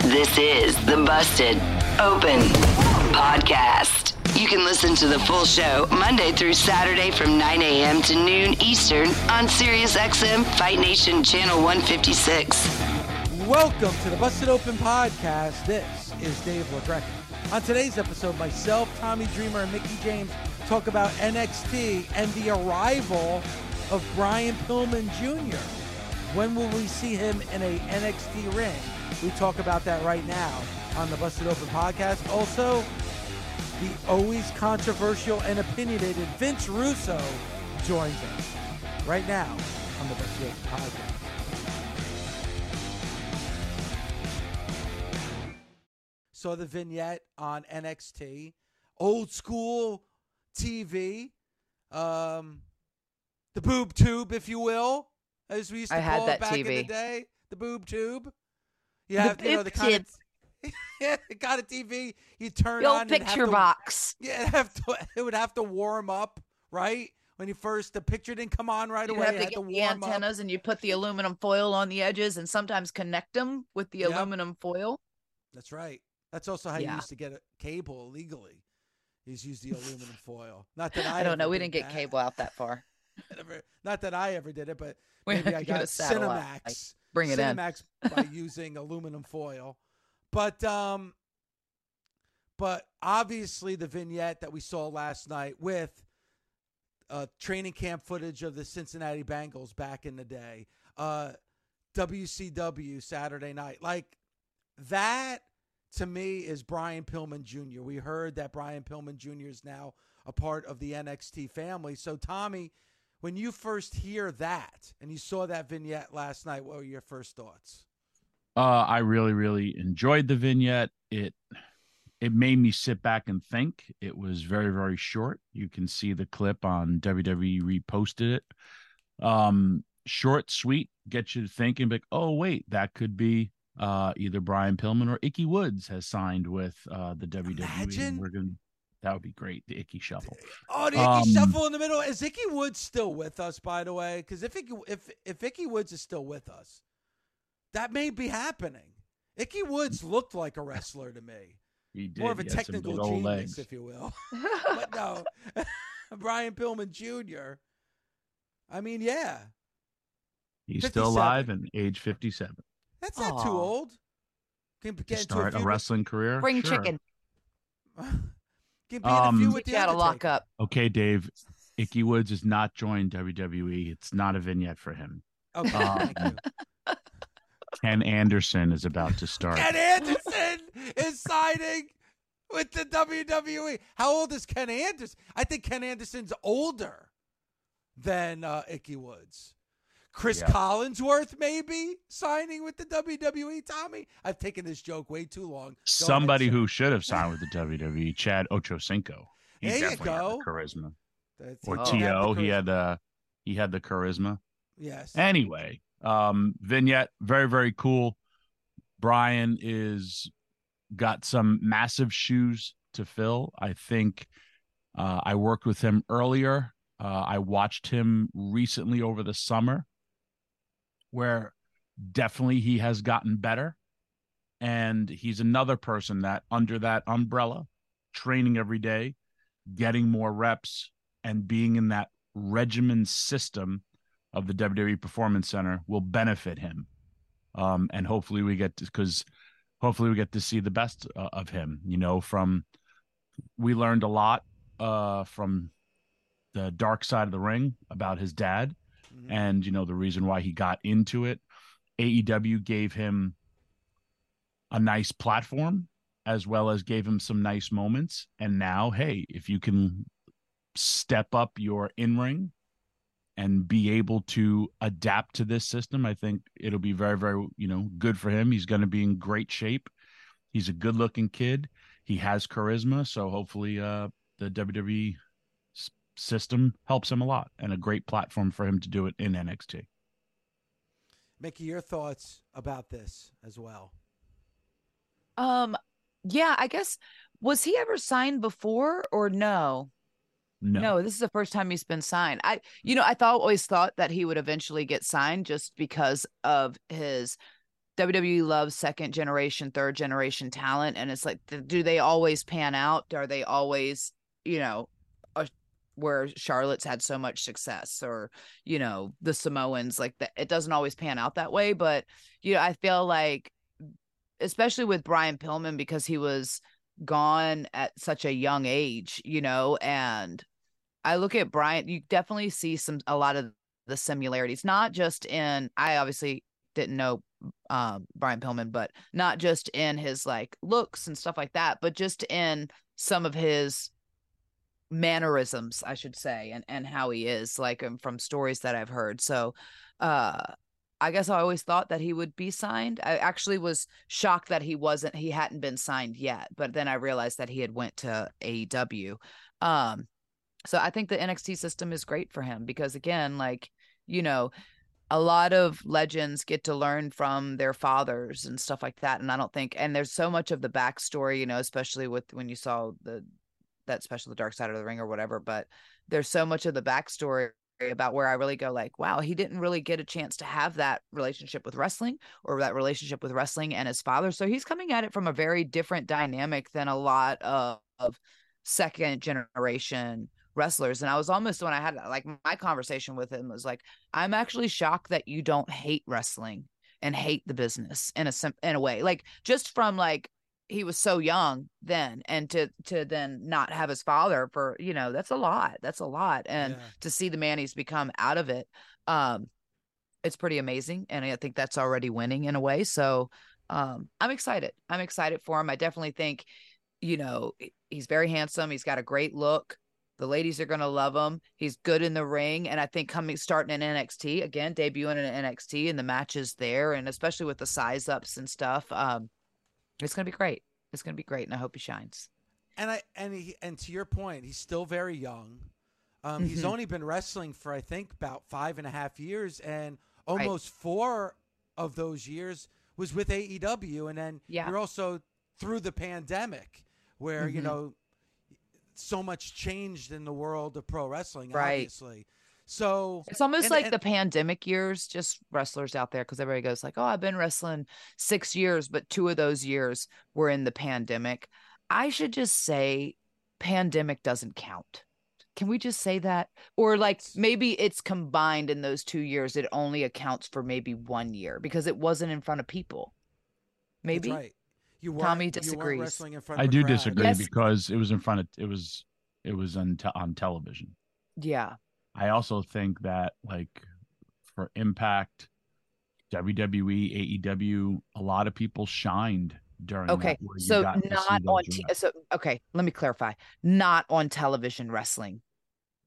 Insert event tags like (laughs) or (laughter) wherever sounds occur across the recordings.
This is the Busted Open Podcast. You can listen to the full show Monday through Saturday from 9 a.m. to noon Eastern on SiriusXM Fight Nation Channel 156. Welcome to the Busted Open Podcast. This is Dave LaGreca. On today's episode, myself, Tommy Dreamer, and Mickie James talk about NXT and the arrival of Brian Pillman Jr. When will we see him in a NXT ring? We talk about that right now on the Busted Open podcast. Also, the always controversial and opinionated Vince Russo joins us right now on the Busted Open podcast. Saw the vignette on NXT, old school TV, um, the boob tube, if you will, as we used to I call it back in the day. The boob tube. You have, you know, the kind of (laughs) yeah, the kind of TV you turn The on old have picture to- box. Yeah, have to, (laughs) it would have to warm up, right? When you first, the picture didn't come on right away. You away. have to get to the warm up. antennas and you put the aluminum foil on the edges and sometimes connect them with the Yep. aluminum foil. That's right. That's also how you used to get a cable illegally. You just use the aluminum (laughs) foil. Not that I, I, don't know. We did didn't get that. cable out that far. Never- Not that I ever did it, but maybe I got a Cinemax. Bring it in. Cinemax by (laughs) using aluminum foil. But um but obviously the vignette that we saw last night with uh training camp footage of the Cincinnati Bengals back in the day. Uh WCW Saturday night. Like that to me is Brian Pillman Jr. We heard that Brian Pillman Jr. is now a part of the NXT family. So Tommy, when you first hear that and you saw that vignette last night, what were your first thoughts? Uh, I really, really enjoyed the vignette. It it made me sit back and think. It was very, very short. You can see the clip on WWE reposted it. Um, short, sweet, get you thinking, like, oh wait, that could be uh either Brian Pillman or Ickey Woods has signed with uh the WWE. Imagine. We're gonna that would be great. The Ickey Shuffle. Oh, the Ickey Um, Shuffle in the middle. Is Ickey Woods still with us, by the way? Because if Ickey, if if Ickey Woods is still with us, that may be happening. Ickey Woods looked like a wrestler to me. (laughs) He did. More of a He had some technical genius, legs. if you will. (laughs) (laughs) but no, Brian Pillman Jr. I mean, yeah, He's 57. still alive and age fifty-seven. that's not too old. Can To get into start a feud wrestling career. Bring Sure. chicken. With, can be in a Um, feud with You the got to lock up. Okay, Dave. Ickey Woods has not joined WWE. It's not a vignette for him. Okay, Um, thank you. Ken Anderson is about to start. Ken Anderson is signing with the WWE. How old is Ken Anderson? I think Ken Anderson's older than uh, Ickey Woods. Chris Yeah. Collinsworth maybe signing with the WWE. Tommy, I've taken this joke way too long. Go Somebody sir. who should have (laughs) signed with the WWE, Chad Ochocinco. He There you go. the charisma. That's- Or have To, he had the he had the charisma. yes. Anyway, um, vignette, very very cool. Brian is got some massive shoes to fill. I think uh, I worked with him earlier. Uh, I watched him recently over the summer, where definitely he has gotten better, and he's another person that under that umbrella, training every day, getting more reps, and being in that regimen system of the WWE Performance Center will benefit him. um, and hopefully we get because hopefully we get to see the best uh, of him. You know, from we learned a lot uh, from the dark side of the ring about his dad, Mhm. and you know the reason why he got into it. AEW gave him a nice platform as well as gave him some nice moments. And now, hey, if you can step up your in ring and be able to adapt to this system, I think it'll be very, very, you know, good for him. He's going to be in great shape. He's a good looking kid. He has charisma. So hopefully, uh, the WWE system helps him a lot and a great platform for him to do it in NXT. Mickie, your thoughts about this as well? Um, yeah, I guess was he ever signed before or no? No. No, this is the first time he's been signed. I, you know, I thought always thought that he would eventually get signed just because of his WWE loves second generation, third generation talent, and it's like, th- do they always pan out? Are they always, you know, a, where Charlotte's had so much success, or you know, the Samoans? Like that, it doesn't always pan out that way. But you know, I feel like, especially with Brian Pillman, because he was gone at such a young age, you know, and I look at Brian, you definitely see some a lot of the similarities, not just in I obviously didn't know um Brian Pillman, but not just in his like looks and stuff like that, but just in some of his mannerisms, I should say, and and how he is like um, from stories that I've heard. So uh I guess I always thought that he would be signed. I actually was shocked that he wasn't he hadn't been signed yet, but then I realized that he had went to AEW. Um so I think the NXT system is great for him because again, like, you know, a lot of legends get to learn from their fathers and stuff like that. And I don't think and there's so much of the backstory, you know, especially with when you saw the that special the dark side of the ring or whatever, but there's so much of the backstory about where I really go like, wow, he didn't really get a chance to have that relationship with wrestling or that relationship with wrestling and his father. So he's coming at it from a very different dynamic than a lot of, of second generation wrestlers. And I was almost when I had like my conversation with him was like, I'm actually shocked that you don't hate wrestling and hate the business in a in a way. Like just from like he was so young then and to to then not have his father for you know that's a lot that's a lot and Yeah. to see the man he's become out of it um it's pretty amazing and i think that's already winning in a way so um i'm excited i'm excited for him i definitely think you know he's very handsome he's got a great look the ladies are going to love him he's good in the ring and i think coming starting in nxt again debuting in nxt and the matches there and especially with the size ups and stuff um it's going to be great it's going to be great and i hope he shines And I and he and to your point, he's still very young. Um, He's Mhm. only been wrestling for I think about five and a half years, and almost four of those years was with AEW. And then Yeah. you're also through the pandemic, where you Mhm. know so much changed in the world of pro wrestling. Right. Obviously, so It's almost and- like and- the pandemic years, just wrestlers out there, because everybody goes like, "Oh, I've been wrestling six years, but two of those years were in the pandemic." I should just say, pandemic doesn't count. Can we just say that? Or like maybe it's combined in those two years. It only accounts for maybe one year because it wasn't in front of people. Maybe. That's right. You Tommy weren't- you disagrees. wrestling in front I of a do crowd. disagree Yes. because it was in front of it was it was on te- on television. Yeah. I also think that like for Impact, WWE, AEW, a lot of people shined during. Okay. So got to see not on. T- so okay, let me clarify. Not on television wrestling,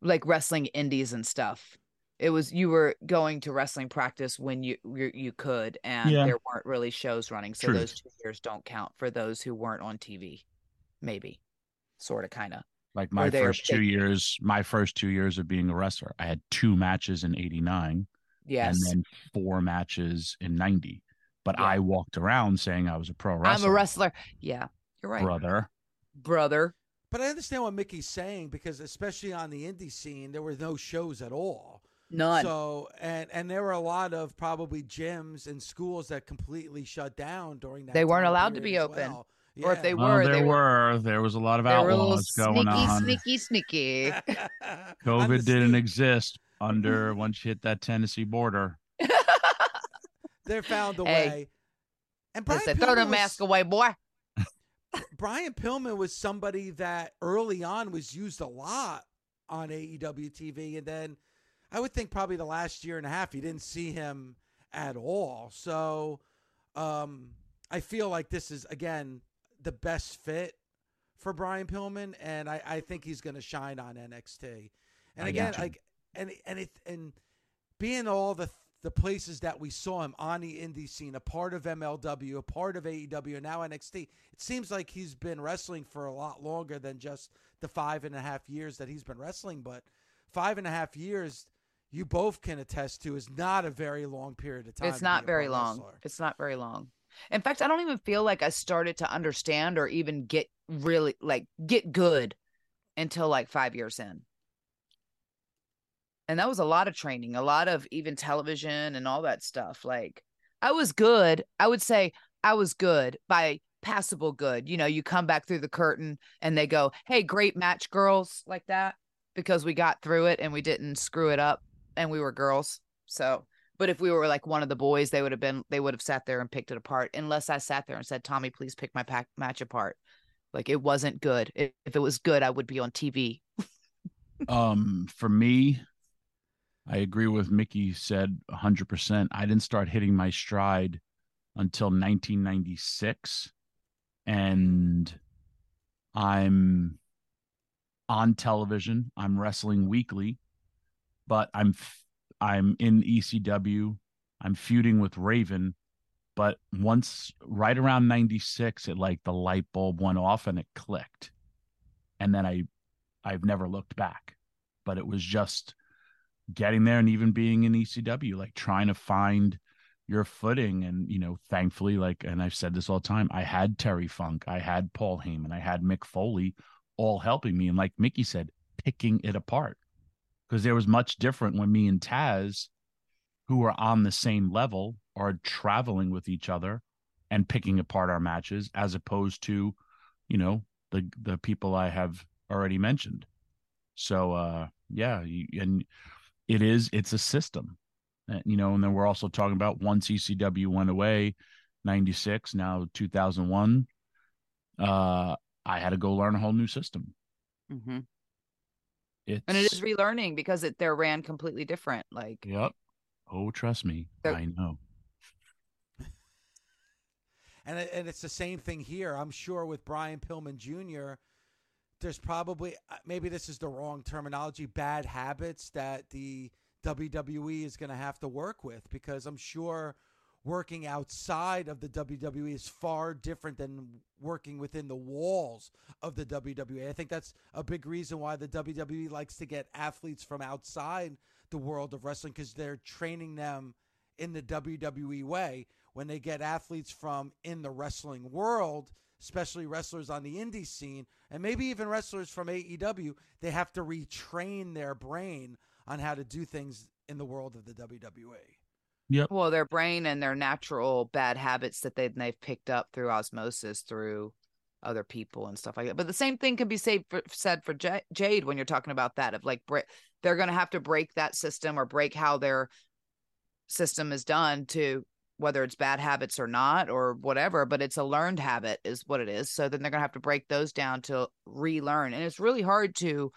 like wrestling indies and stuff. It was you were going to wrestling practice when you you, you could, and Yeah. there weren't really shows running. So Truth. those two years don't count for those who weren't on TV. Maybe, sort of, kind of. Like my they're first two big- years, my first two years of being a wrestler, I had two matches in '89 Yes, and then four matches in '90. But Yeah. I walked around saying I was a pro wrestler. I'm a wrestler. Yeah, you're right, brother. brother. But I understand what Mickie's saying because especially on the indie scene, there were no shows at all. None. So and and there were a lot of probably gyms and schools that completely shut down during that. They weren't allowed to be open. well. Or if Yeah. they Well, were, there they were. were there was a lot of They little outlaws going sneaky, on. sneaky, sneaky. (laughs) On COVID didn't sneak. exist under (laughs) once you hit that Tennessee border. (laughs) they found a Hey. way. And They Brian said, throw the mask away, boy. Brian Pillman was somebody that early on was used a lot on AEW TV, and then I would think probably the last year and a half you didn't see him at all. So um, I feel like this is again the best fit for Brian Pillman, and I, I think he's going to shine on NXT. And I again, like and and it and being all the the places that we saw him on the indie scene, a part of MLW, a part of AEW, and now NXT. It seems like he's been wrestling for a lot longer than just the five and a half years that he's been wrestling. But five and a half years, you both can attest to, is not a very long period of time. It's not very long. wrestler. It's not very long. In fact, I don't even feel like I started to understand or even get really like get good until like five years in. And that was a lot of training, a lot of even television and all that stuff. Like I was good. I would say I was good by passable good. You know, you come back through the curtain and they go, Hey, great match, girls, like that, because we got through it and we didn't screw it up and we were girls. So but if we were like one of the boys, they would have been, they would have sat there and picked it apart. Unless I sat there and said, Tommy, please pick my pack match apart. Like it wasn't good. If, it was good, I would be on TV. Um, for me, I agree with Mickie said 100%. I didn't start hitting my stride until 1996 and I'm on television. I'm wrestling weekly, but I'm I'm in ECW. I'm feuding with Raven, but once right around 96 it like the light bulb went off and it clicked. And then I I've never looked back. But it was just getting there and even being in ECW, like trying to find your footing. And, you know, thankfully, like, and I've said this all the time, I had Terry Funk, I had Paul Heyman, I had Mick Foley all helping me. And like Mickie said, picking it apart. Because there was much different when me and Taz, who were on the same level, are traveling with each other and picking apart our matches, as opposed to, you know, the the people I have already mentioned. So uh yeah, you, and it is it's a system. Uh, you know, and then we're also talking about once ECW went away, 96, now 2001, uh I had to go learn a whole new system. Mm-hmm. It's And it is relearning because it they're ran completely different. Like Yep. Oh, trust me. They're- I know. And it- and it's the same thing here. I'm sure with Brian Pillman Jr. There's probably uh, maybe this is the wrong terminology, bad habits that the WWE is going to have to work with because I'm sure working outside of the WWE is far different than working within the walls of the WWE. I think that's a big reason why the WWE likes to get athletes from outside the world of wrestling because they're training them in the WWE way. When they get athletes from in the wrestling world, especially wrestlers on the indie scene, and maybe even wrestlers from AEW, they have to retrain their brain on how to do things in the world of the E. WWE. well, their brain and their natural bad habits that they they've picked up through osmosis through other people and stuff like that. But the same thing can be said for, said for Ja- Jade when you're talking about that of like they're going to have to break that system or break how their system is done to whether it's bad habits or not or whatever, but it's a learned habit is what it is. So then they're going to have to break those down to relearn. And it's really hard to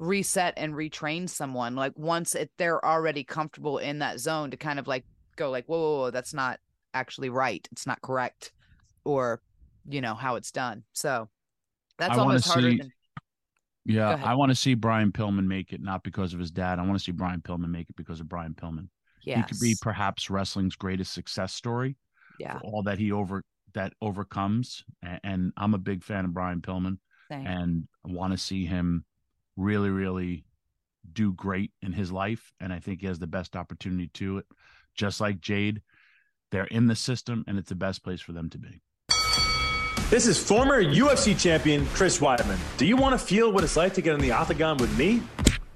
reset and retrain someone like once it, they're already comfortable in that zone to kind of like go like whoa, whoa, whoa that's not actually right it's not correct or you know how it's done so that's I almost harder see- than Yeah. I want to see Brian Pillman make it not because of his dad. I want to see Brian Pillman make it because of Brian Pillman. yes. He could be perhaps wrestling's greatest success story. yeah for all that he over that overcomes. And, and I'm a big fan of Brian Pillman, same. and want to see him really, really do great in his life. And I think he has the best opportunity to it. Just like Jade, they're in the system, and it's the best place for them to be. This is former UFC champion Chris Weidman. Do you want to feel what it's like to get in the octagon with me?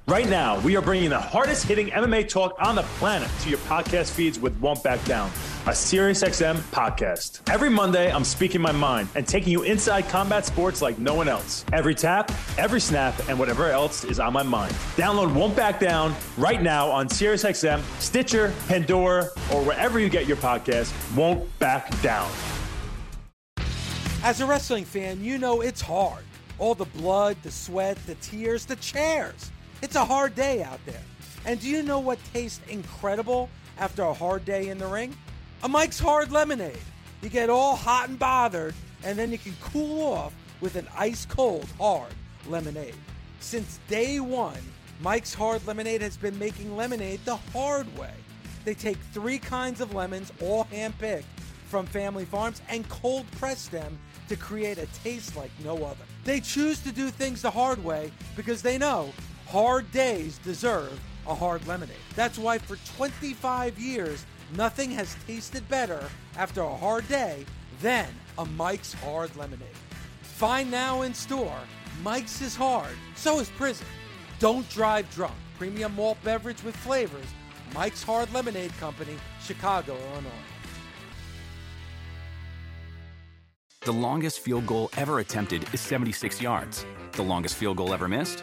Right now, we are bringing the hardest hitting MMA talk on the planet to your podcast feeds with Won't Back Down, a SiriusXM podcast. Every Monday, I'm speaking my mind and taking you inside combat sports like no one else. Every tap, every snap, and whatever else is on my mind. Download Won't Back Down right now on SiriusXM, Stitcher, Pandora, or wherever you get your podcast. Won't Back Down. As a wrestling fan, you know it's hard. All the blood, the sweat, the tears, the chairs. It's a hard day out there. And do you know what tastes incredible after a hard day in the ring? A Mike's Hard Lemonade. You get all hot and bothered, and then you can cool off with an ice cold, hard lemonade. Since day one, Mike's Hard Lemonade has been making lemonade the hard way. They take three kinds of lemons, all hand picked from family farms, and cold press them to create a taste like no other. They choose to do things the hard way because they know hard days deserve a hard lemonade. That's why for 25 years, nothing has tasted better after a hard day than a Mike's Hard Lemonade. Find now in store, Mike's is hard, so is prison. Don't drive drunk. Premium malt beverage with flavors. Mike's Hard Lemonade Company, Chicago, Illinois. The longest field goal ever attempted is 76 yards. The longest field goal ever missed?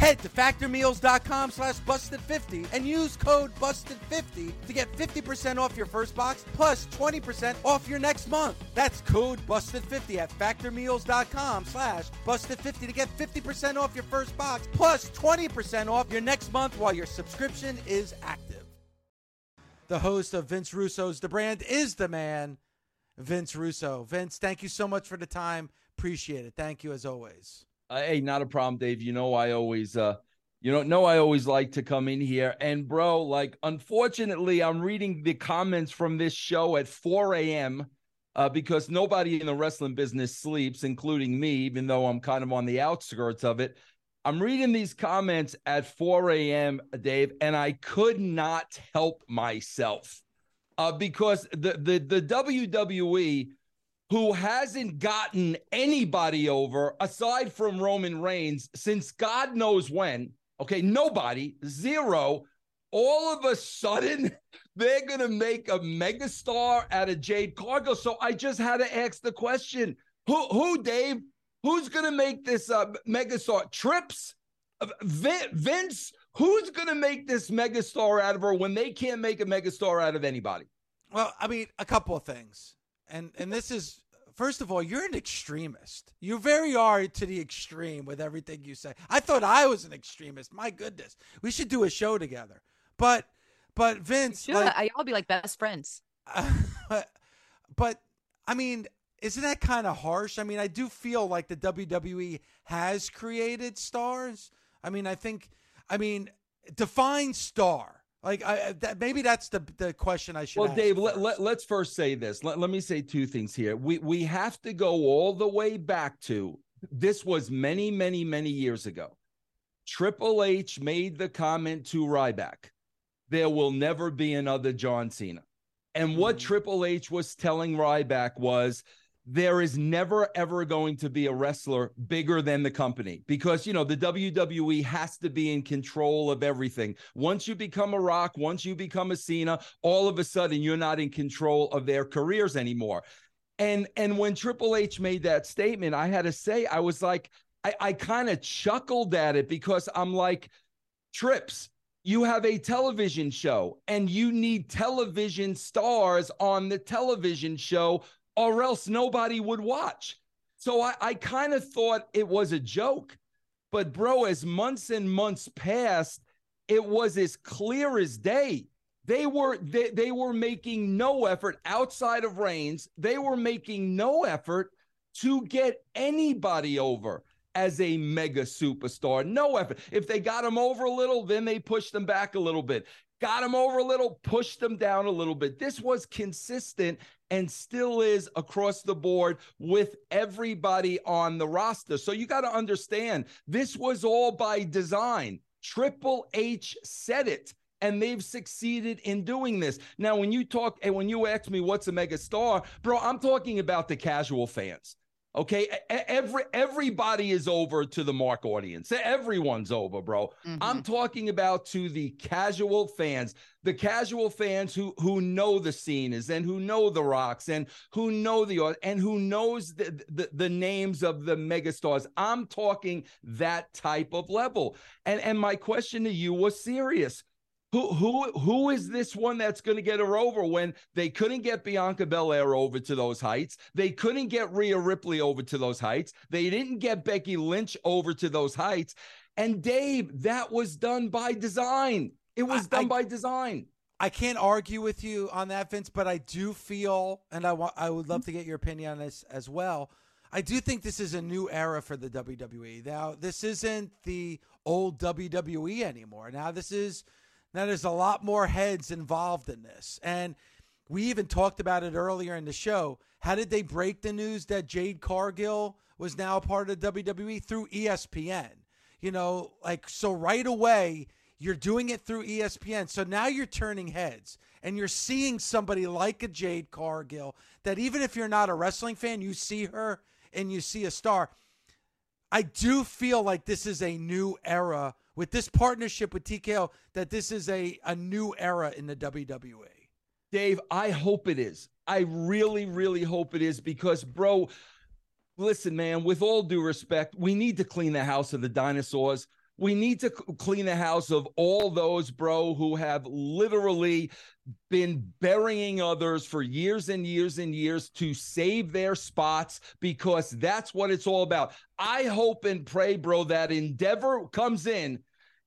Head to factormeals.com slash busted50 and use code busted50 to get 50% off your first box plus 20% off your next month. That's code busted50 at factormeals.com slash busted50 to get 50% off your first box plus 20% off your next month while your subscription is active. The host of Vince Russo's The Brand is the man, Vince Russo. Vince, thank you so much for the time. Appreciate it. Thank you as always. Uh, hey, not a problem, Dave. You know I always uh you know, know I always like to come in here. And bro, like unfortunately, I'm reading the comments from this show at 4 a.m. Uh, because nobody in the wrestling business sleeps, including me, even though I'm kind of on the outskirts of it. I'm reading these comments at 4 a.m., Dave, and I could not help myself. Uh, because the the the WWE who hasn't gotten anybody over aside from Roman Reigns since God knows when. Okay, nobody, zero. All of a sudden, (laughs) they're going to make a megastar out of Jade Cargill. So I just had to ask the question who, who Dave? Who's going to make this uh, megastar? Trips? Vince? Who's going to make this megastar out of her when they can't make a megastar out of anybody? Well, I mean, a couple of things and and this is first of all, you're an extremist. You very are to the extreme with everything you say. I thought I was an extremist. My goodness, we should do a show together. But but Vince, sure, like, y'all be like best friends. (laughs) But I mean, isn't that kind of harsh? I mean, I do feel like the WWE has created stars. I mean, I think, I mean, define star. Like I that maybe that's the the question I should. Well, Dave, let, let, let's first say this. Let, let me say two things here. We we have to go all the way back to this was many many many years ago. Triple H made the comment to Ryback, "There will never be another John Cena." And what mm-hmm. Triple H was telling Ryback was, there is never ever going to be a wrestler bigger than the company because you know the WWE has to be in control of everything. Once you become a Rock, once you become a Cena, all of a sudden you're not in control of their careers anymore. And and when Triple H made that statement, I had to say, I was like, I, I kind of chuckled at it because I'm like, Trips, you have a television show and you need television stars on the television show, or else nobody would watch. So I, I kind of thought it was a joke. But, bro, as months and months passed, it was as clear as day. They were they, they were making no effort outside of Reigns. They were making no effort to get anybody over as a mega superstar. No effort. If they got him over a little, then they pushed them back a little bit. Got them over a little, pushed them down a little bit. This was consistent and still is across the board with everybody on the roster. So you got to understand this was all by design. Triple H said it and they've succeeded in doing this. Now, when you talk and when you ask me what's a mega star, bro, I'm talking about the casual fans. Okay, every everybody is over to the mark audience. Everyone's over, bro. Mm-hmm. I'm talking about to the casual fans, the casual fans who who know the scene is and who know the rocks and who know the and who knows the, the, the names of the megastars. I'm talking that type of level. And and my question to you was serious. Who who who is this one that's going to get her over when they couldn't get Bianca Belair over to those heights? They couldn't get Rhea Ripley over to those heights. They didn't get Becky Lynch over to those heights. And Dave, that was done by design. It was done I, by design. I can't argue with you on that, Vince, but I do feel, and I want, I would love to get your opinion on this as well. I do think this is a new era for the WWE. Now, this isn't the old WWE anymore. Now, this is now, there's a lot more heads involved in this. And we even talked about it earlier in the show. How did they break the news that Jade Cargill was now a part of WWE? Through ESPN. You know, like, so right away, you're doing it through ESPN. So now you're turning heads and you're seeing somebody like a Jade Cargill that even if you're not a wrestling fan, you see her and you see a star. I do feel like this is a new era with this partnership with TKO that this is a, a new era in the WWE. Dave, I hope it is. I really, really hope it is because, bro, listen, man, with all due respect, we need to clean the house of the dinosaurs. We need to clean the house of all those, bro, who have literally been burying others for years and years and years to save their spots because that's what it's all about. I hope and pray, bro, that Endeavor comes in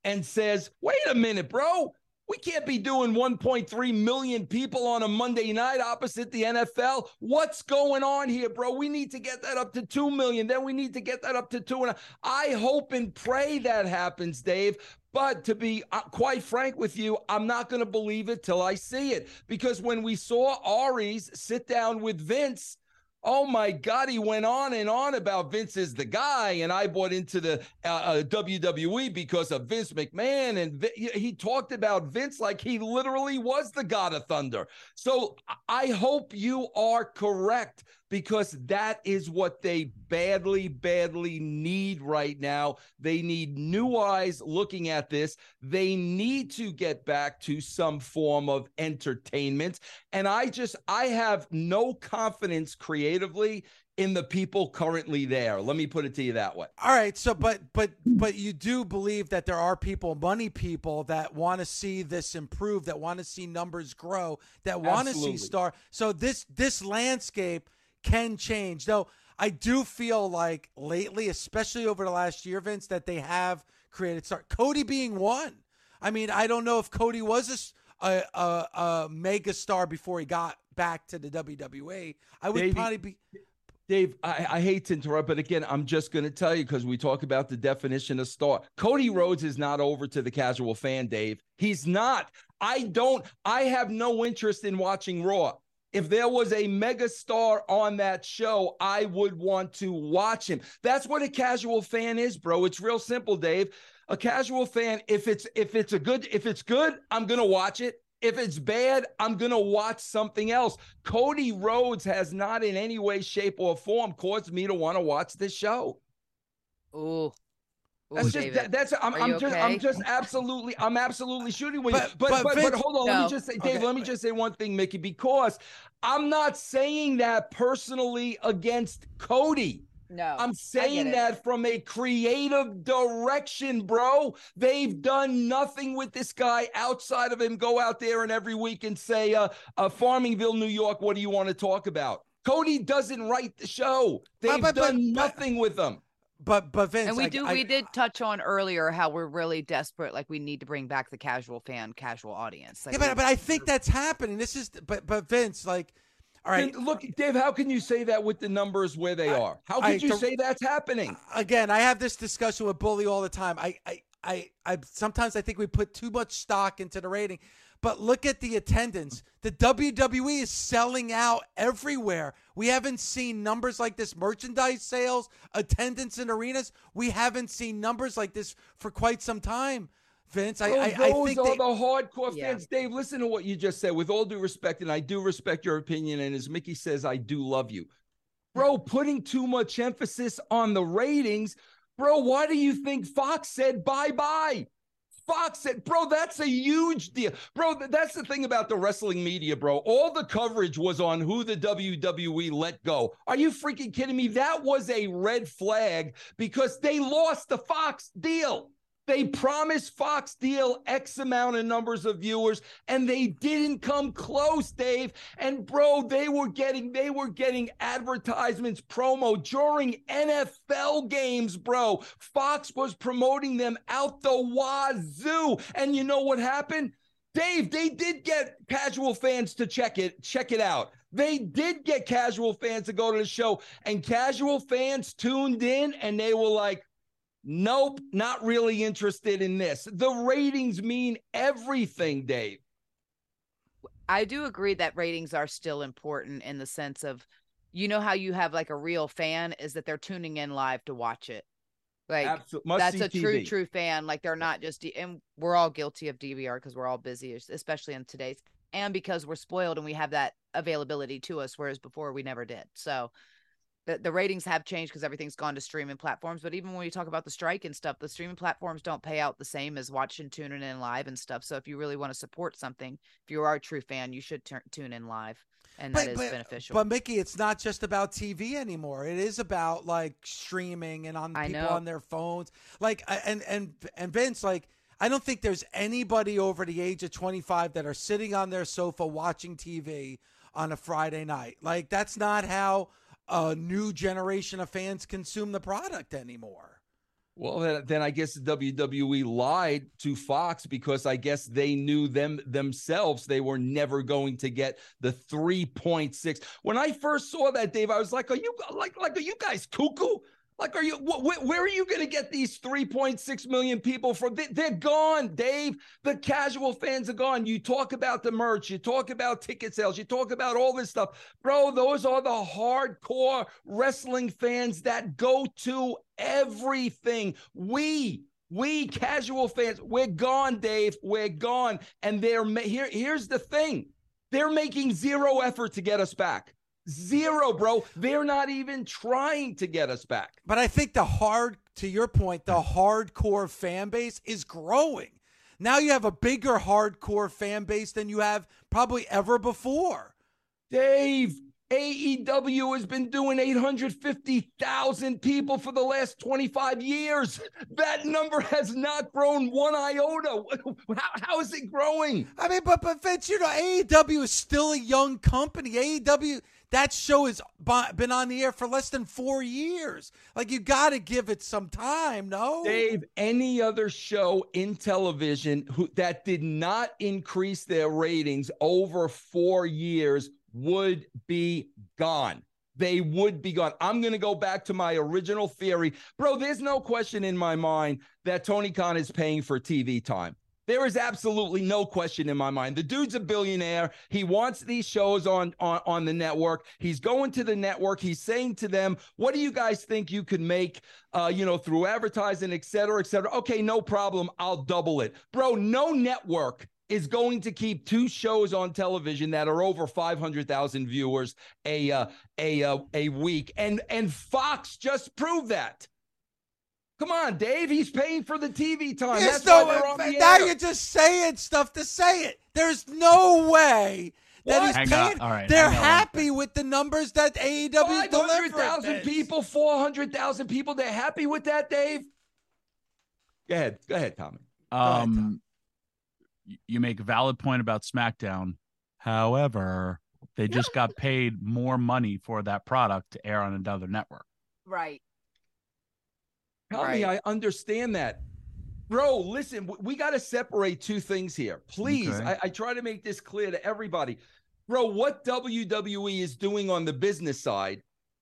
and says, wait a minute, bro. We can't be doing 1.3 million people on a Monday night opposite the NFL. What's going on here, bro? We need to get that up to 2 million. Then we need to get that up to two. And I hope and pray that happens, Dave. But to be uh, quite frank with you, I'm not going to believe it till I see it. Because when we saw Aries sit down with Vince, Oh my God, he went on and on about Vince is the guy, and I bought into the uh, uh, WWE because of Vince McMahon, and v- he talked about Vince like he literally was the God of Thunder. So I hope you are correct because that is what they badly, badly need right now. They need new eyes looking at this. They need to get back to some form of entertainment. And I just, I have no confidence creatively in the people currently there. Let me put it to you that way. All right, so but but but you do believe that there are people, money people that want to see this improve, that want to see numbers grow, that want to see star. So this this landscape can change. Though I do feel like lately, especially over the last year, Vince, that they have created start. Cody being one. I mean, I don't know if Cody was a, a, a mega star before he got back to the WWE. I would Dave, probably be. Dave, I, I, hate to interrupt, but again, I'm just going to tell you because we talk about the definition of star. Cody Rhodes is not over to the casual fan, Dave. He's not. I don't. I have no interest in watching Raw if there was a megastar on that show, I would want to watch him. That's what a casual fan is, bro. It's real simple, Dave. A casual fan, if it's if it's a good if it's good, I'm gonna watch it. If it's bad, I'm gonna watch something else. Cody Rhodes has not in any way, shape, or form caused me to want to watch this show. Oh, That's Ooh, just David. that, that's I'm, I'm you just I'm just absolutely I'm absolutely shooting with But- you. But but but, but, hold on, let me just say, Dave, Okay, let me wait. just say one thing, Mickie, because I'm not saying that personally against Cody. no, I'm saying that from a creative direction, bro. They've done nothing with this guy outside of him go out there and every week and say, uh, uh Farmingville, New York, what do you want to talk about? Cody doesn't write the show. They've but- but- done but- nothing with him. But but Vince, and we I- do I- we did touch on earlier how we're really desperate like we need to bring back the casual fan casual audience like yeah, but but I think that's happening. This is but but Vince, like, all right, And look, Dave, how can you say that with the numbers where they I- are? How I- could you the- say that's happening? again, I have this discussion with Bully all the time. I, I, I, I sometimes I think we put too much stock into the rating, but look at the attendance. The WWE is selling out everywhere. We haven't seen numbers like this: merchandise sales, attendance in arenas. We haven't seen numbers like this for quite some time. Vince, I, Bro, I, I those are they, the hardcore Yeah. fans. Dave, listen to what you just said. With all due respect, and I do respect your opinion, and as Mickie says, I do love you. Bro, putting too much emphasis on the ratings. Bro, why do you think Fox said bye bye? Fox bro, that's a huge deal. Bro, that's the thing about the wrestling media, bro. All the coverage was on who the WWE let go. Are you freaking kidding me? That was a red flag because they lost the Fox deal. They promised Fox deal X amount of numbers of viewers, and they didn't come close, Dave. And bro, they were getting they were getting advertisements promo during NFL games, bro. Fox was promoting them out the wazoo. And you know what happened? Dave, they did get casual fans to check it, check it out. They did get casual fans to go to the show, and casual fans tuned in and they were like, Nope, not really interested in this. The ratings mean everything, Dave. I do agree that ratings are still important in the sense of, you know, how you have like a real fan is that they're tuning in live to watch it. Like Absolutely. that's a true, true fan. Like they're not just, D- and we're all guilty of DVR because we're all busy, especially in today's, and because we're spoiled and we have that availability to us, whereas before we never did. So the, the ratings have changed because everything's gone to streaming platforms. But even when you talk about the strike and stuff, the streaming platforms don't pay out the same as watching, tuning in live and stuff. So if you really want to support something, if you are a true fan, you should turn tune in live, and that is beneficial. But Mickie, it's not just about TV anymore. It is about like streaming and on I people know. on their phones. Like and and and Vince, like I don't think there's anybody over the age of 25 that are sitting on their sofa watching TV on a Friday night. Like that's not how a new generation of fans consume the product anymore. Well, then, then I guess WWE lied to Fox because I guess they knew them themselves they were never going to get the 3.6. When I first saw that, Dave, I was like, "Are you like like are you guys cuckoo? Like, are you wh- wh- where are you going to get these 3.6 million people from? They, they're gone, Dave. The casual fans are gone. You talk about the merch, you talk about ticket sales, you talk about all this stuff, bro. Those are the hardcore wrestling fans that go to everything. We we casual fans, we're gone, Dave. We're gone. And they're ma- here. Here's the thing: they're making zero effort to get us back. Zero, bro. They're not even trying to get us back. But I think the hard, to your point, the hardcore fan base is growing. Now you have a bigger hardcore fan base than you have probably ever before. Dave, AEW has been doing 850,000 people for the last 25 years. That number has not grown one iota. (laughs) How, how is it growing? I mean, but but Vince, you know, AEW is still a young company. AEW, that show has been on the air for less than four years. Like you got to give it some time, no? Dave, any other show in television who that did not increase their ratings over four years would be gone. They would be gone. I'm going to go back to my original theory. Bro, there's no question in my mind that Tony Khan is paying for TV time. There is absolutely no question in my mind. The dude's a billionaire. He wants these shows on, on, on the network. He's going to the network. He's saying to them, what do you guys think you could make, uh, you know, through advertising, et cetera, et cetera? Okay, no problem. I'll double it. Bro, no network is going to keep two shows on television that are over 500,000 viewers a uh, a uh, a week and and Fox just proved that. Come on, Dave. He's paying for the TV time. There's That's no why they're on the now air. you're just saying stuff to say it. There's no way that What? he's Hang paying. on. All right, They're hang on happy with the numbers that AEW is Five hundred delivering. thousand people, four hundred thousand people. They're happy with that, Dave. Go ahead. Go ahead, Tommy. ahead, Tom. Um, y- you make a valid point about SmackDown. However, they just got paid more money for that product to air on another network. Right. Tommy, Right. I understand that. Bro, listen, we got to separate two things here. Please, Okay. I, I try to make this clear to everybody. Bro, what WWE is doing on the business side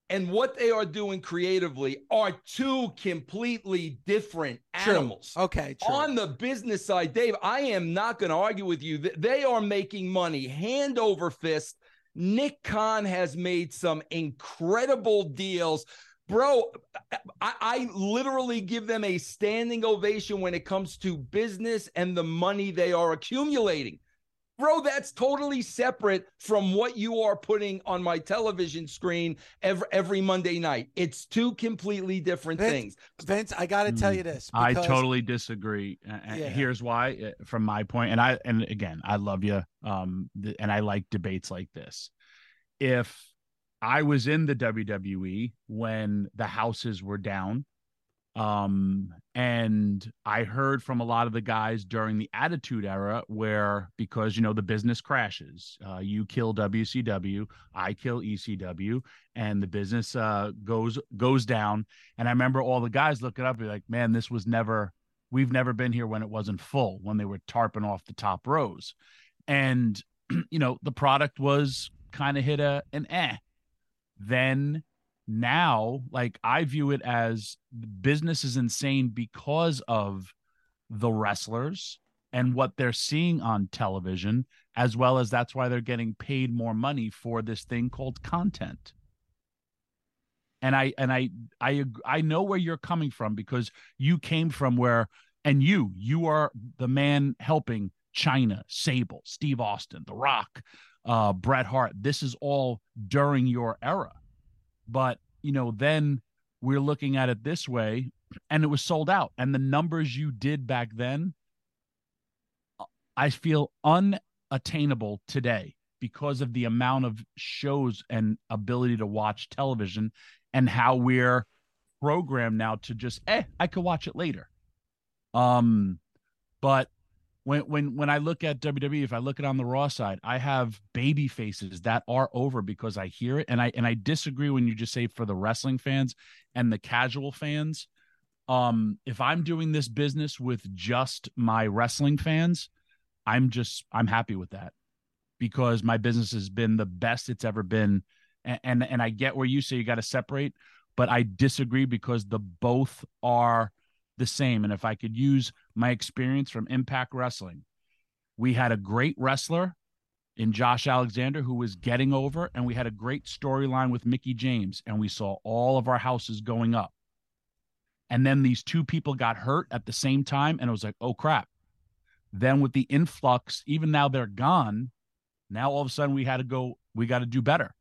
and what they are doing creatively are two completely different True. animals. Okay, true. On the business side, Dave, I am not going to argue with you. Th- They are making money hand over fist. Nick Khan has made some incredible deals. Bro, I, I literally give them a standing ovation when it comes to business and the money they are accumulating. Bro, that's totally separate from what you are putting on my television screen every, every Monday night. It's two completely different Vince, things. Vince, I got to tell Mm, you this. I totally disagree. And Yeah. Here's why, uh, from my point, and I and again, I love you, um, and I like debates like this. If I was in the WWE when the houses were down, um, and I heard from a lot of the guys during the Attitude Era, where because you know the business crashes, uh, you kill WCW, I kill ECW, and the business uh, goes goes down. And I remember all the guys looking up and like, "Man, this was never. We've never been here when it wasn't full, when they were tarping off the top rows." And (clears throat) you know the product was kind of hit a an eh. Then now, like I view it as business is insane because of the wrestlers and what they're seeing on television, as well as that's why they're getting paid more money for this thing called content. And I and I I I know where you're coming from because you came from where and you you are the man helping China, Sable, Steve Austin, The Rock, uh, Bret Hart. This is all during your era. But, you know, then we're looking at it this way and it was sold out. And the numbers you did back then, I feel unattainable today because of the amount of shows and ability to watch television and how we're programmed now to just, eh, I could watch it later. Um, but when when when I look at WWE, if I look at it on the Raw side, I have baby faces that are over because I hear it, and I and I disagree when you just say for the wrestling fans and the casual fans. Um, if I'm doing this business with just my wrestling fans, I'm just I'm happy with that because my business has been the best it's ever been, and and, and I get where you say you got to separate, but I disagree because the both are the same. And if I could use my experience from Impact Wrestling, we had a great wrestler in Josh Alexander who was getting over, and we had a great storyline with Mickie James, and we saw all of our houses going up. And then these two people got hurt at the same time, and it was like, oh crap. Then with the influx, even now they're gone. Now all of a sudden we had to go, we got to do better.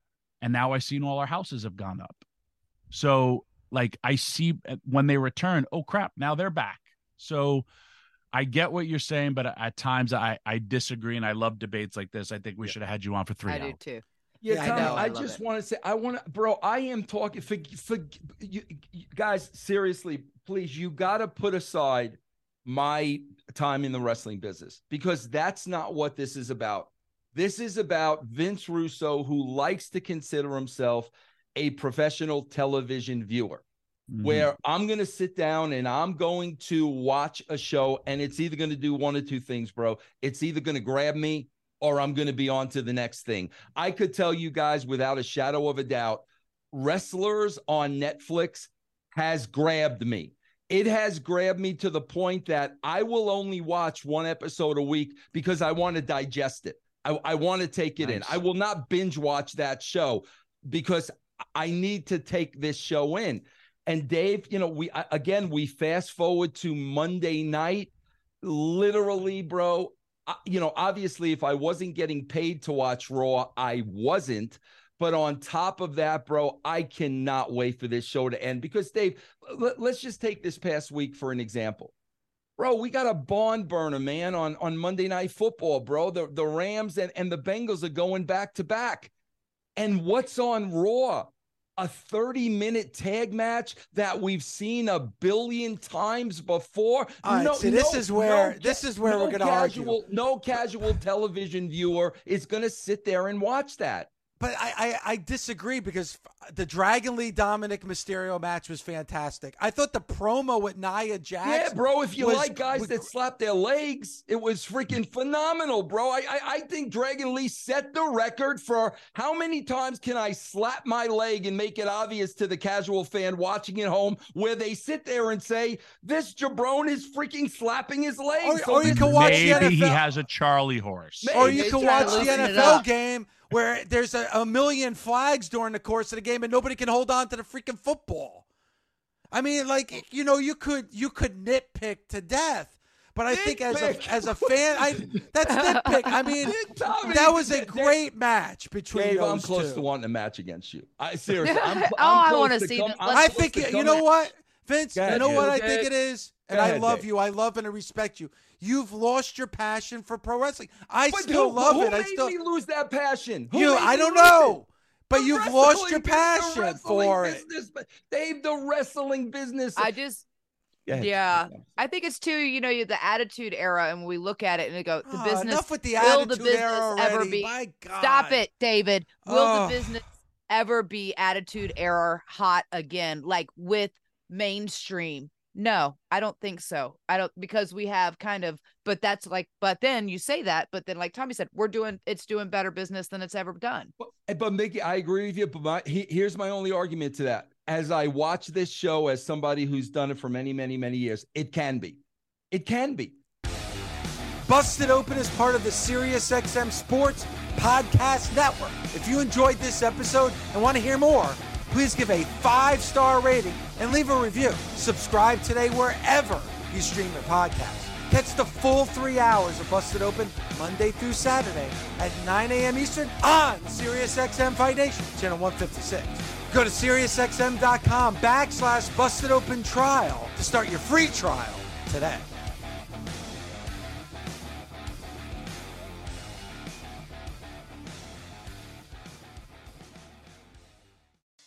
And now I seen all our houses have gone up. So like I see uh, when they return, oh crap, now they're back. So I get what you're saying, but at times I I disagree, and I love debates like this. I think we should have had you on for three I hours. do too. Yeah, Yeah, I know. I, I just want to say, I want to, bro. I am talking for, for you, you guys. Seriously, please, you got to put aside my time in the wrestling business because that's not what this is about. This is about Vince Russo, who likes to consider himself a professional television viewer Mhm. where I'm going to sit down and I'm going to watch a show, and it's either going to do one or two things, bro. It's either going to grab me or I'm going to be on to the next thing. I could tell you guys without a shadow of a doubt, wrestlers on Netflix has grabbed me. It has grabbed me to the point that I will only watch one episode a week because I want to digest it. I, I want to take it in. I will not binge watch that show because I need to take this show in. And Dave, you know, we again we fast forward to Monday night. Literally, bro. You know, obviously, if I wasn't getting paid to watch Raw, I wasn't. But on top of that, bro, I cannot wait for this show to end because Dave, let, let's just take this past week for an example. Bro, we got a bond burner, man, on, on Monday Night Football, bro. The, the Rams and, and the Bengals are going back to back. And what's on Raw? A 30 minute tag match that we've seen a billion times before. Right, no, see, this no- is where- no this is where we're gonna argue. No casual television viewer is going to sit there and watch that. But I, I, I disagree because the Dragon Lee Dominik Mysterio match was fantastic. I thought the promo with Nia Jax. Yeah, bro. If you was- like guys was that slap their legs, it was freaking phenomenal, bro. I, I I think Dragon Lee set the record for how many times can I slap my leg and make it obvious to the casual fan watching at home, where they sit there and say, "This jabron is freaking slapping his leg. Or- So or you can watch the Maybe he NFL has a Charlie horse. Maybe. or you they can watch the loosen it NFL up. game where there's a, a million flags during the course of the game and nobody can hold on to the freaking football. I mean, like you know, you could you could nitpick to death, but I think as a as a fan, I that's nitpick. I mean, (laughs) that was a great match between Dave, those I'm close two. to wanting a match against you. I seriously, I'm, (laughs) I'm Oh, I wanna see come- this. I'm Let's- I close think you know what, Vince. Go you know dude. what I think it is, and Go I ahead, love Dave. you. I love and I respect you. You've lost your passion for pro wrestling. I But still who, love who it. Made I still me lose that passion. Who you. I don't know, it? but The you've lost your wrestling bus- the passion wrestling for it. Dave, the wrestling business. I just yeah. I think it's too, you know, the attitude era, and we look at it and they go, the Ah, business enough with the will the business era already. ever be My God. Stop it, David. Will Ugh. the business ever be attitude era hot again, like with mainstream? No, I don't think so. I don't because we have kind of, but that's like, but then you say that, but then like Tommy said, we're doing it's doing better business than it's ever done. But, but Mickie, I agree with you. But my, he, here's my only argument to that. As I watch this show, as somebody who's done it for many, many, many years, it can be. It can be. Busted Open is part of the SiriusXM Sports Podcast Network. If you enjoyed this episode and want to hear more, please give a five star rating and leave a review. Subscribe today wherever you stream your podcast. Catch the full three hours of Busted Open Monday through Saturday at 9 a.m. Eastern on SiriusXM Fight Nation, channel 156. Go to SiriusXM.com backslash Busted Open Trial to start your free trial today.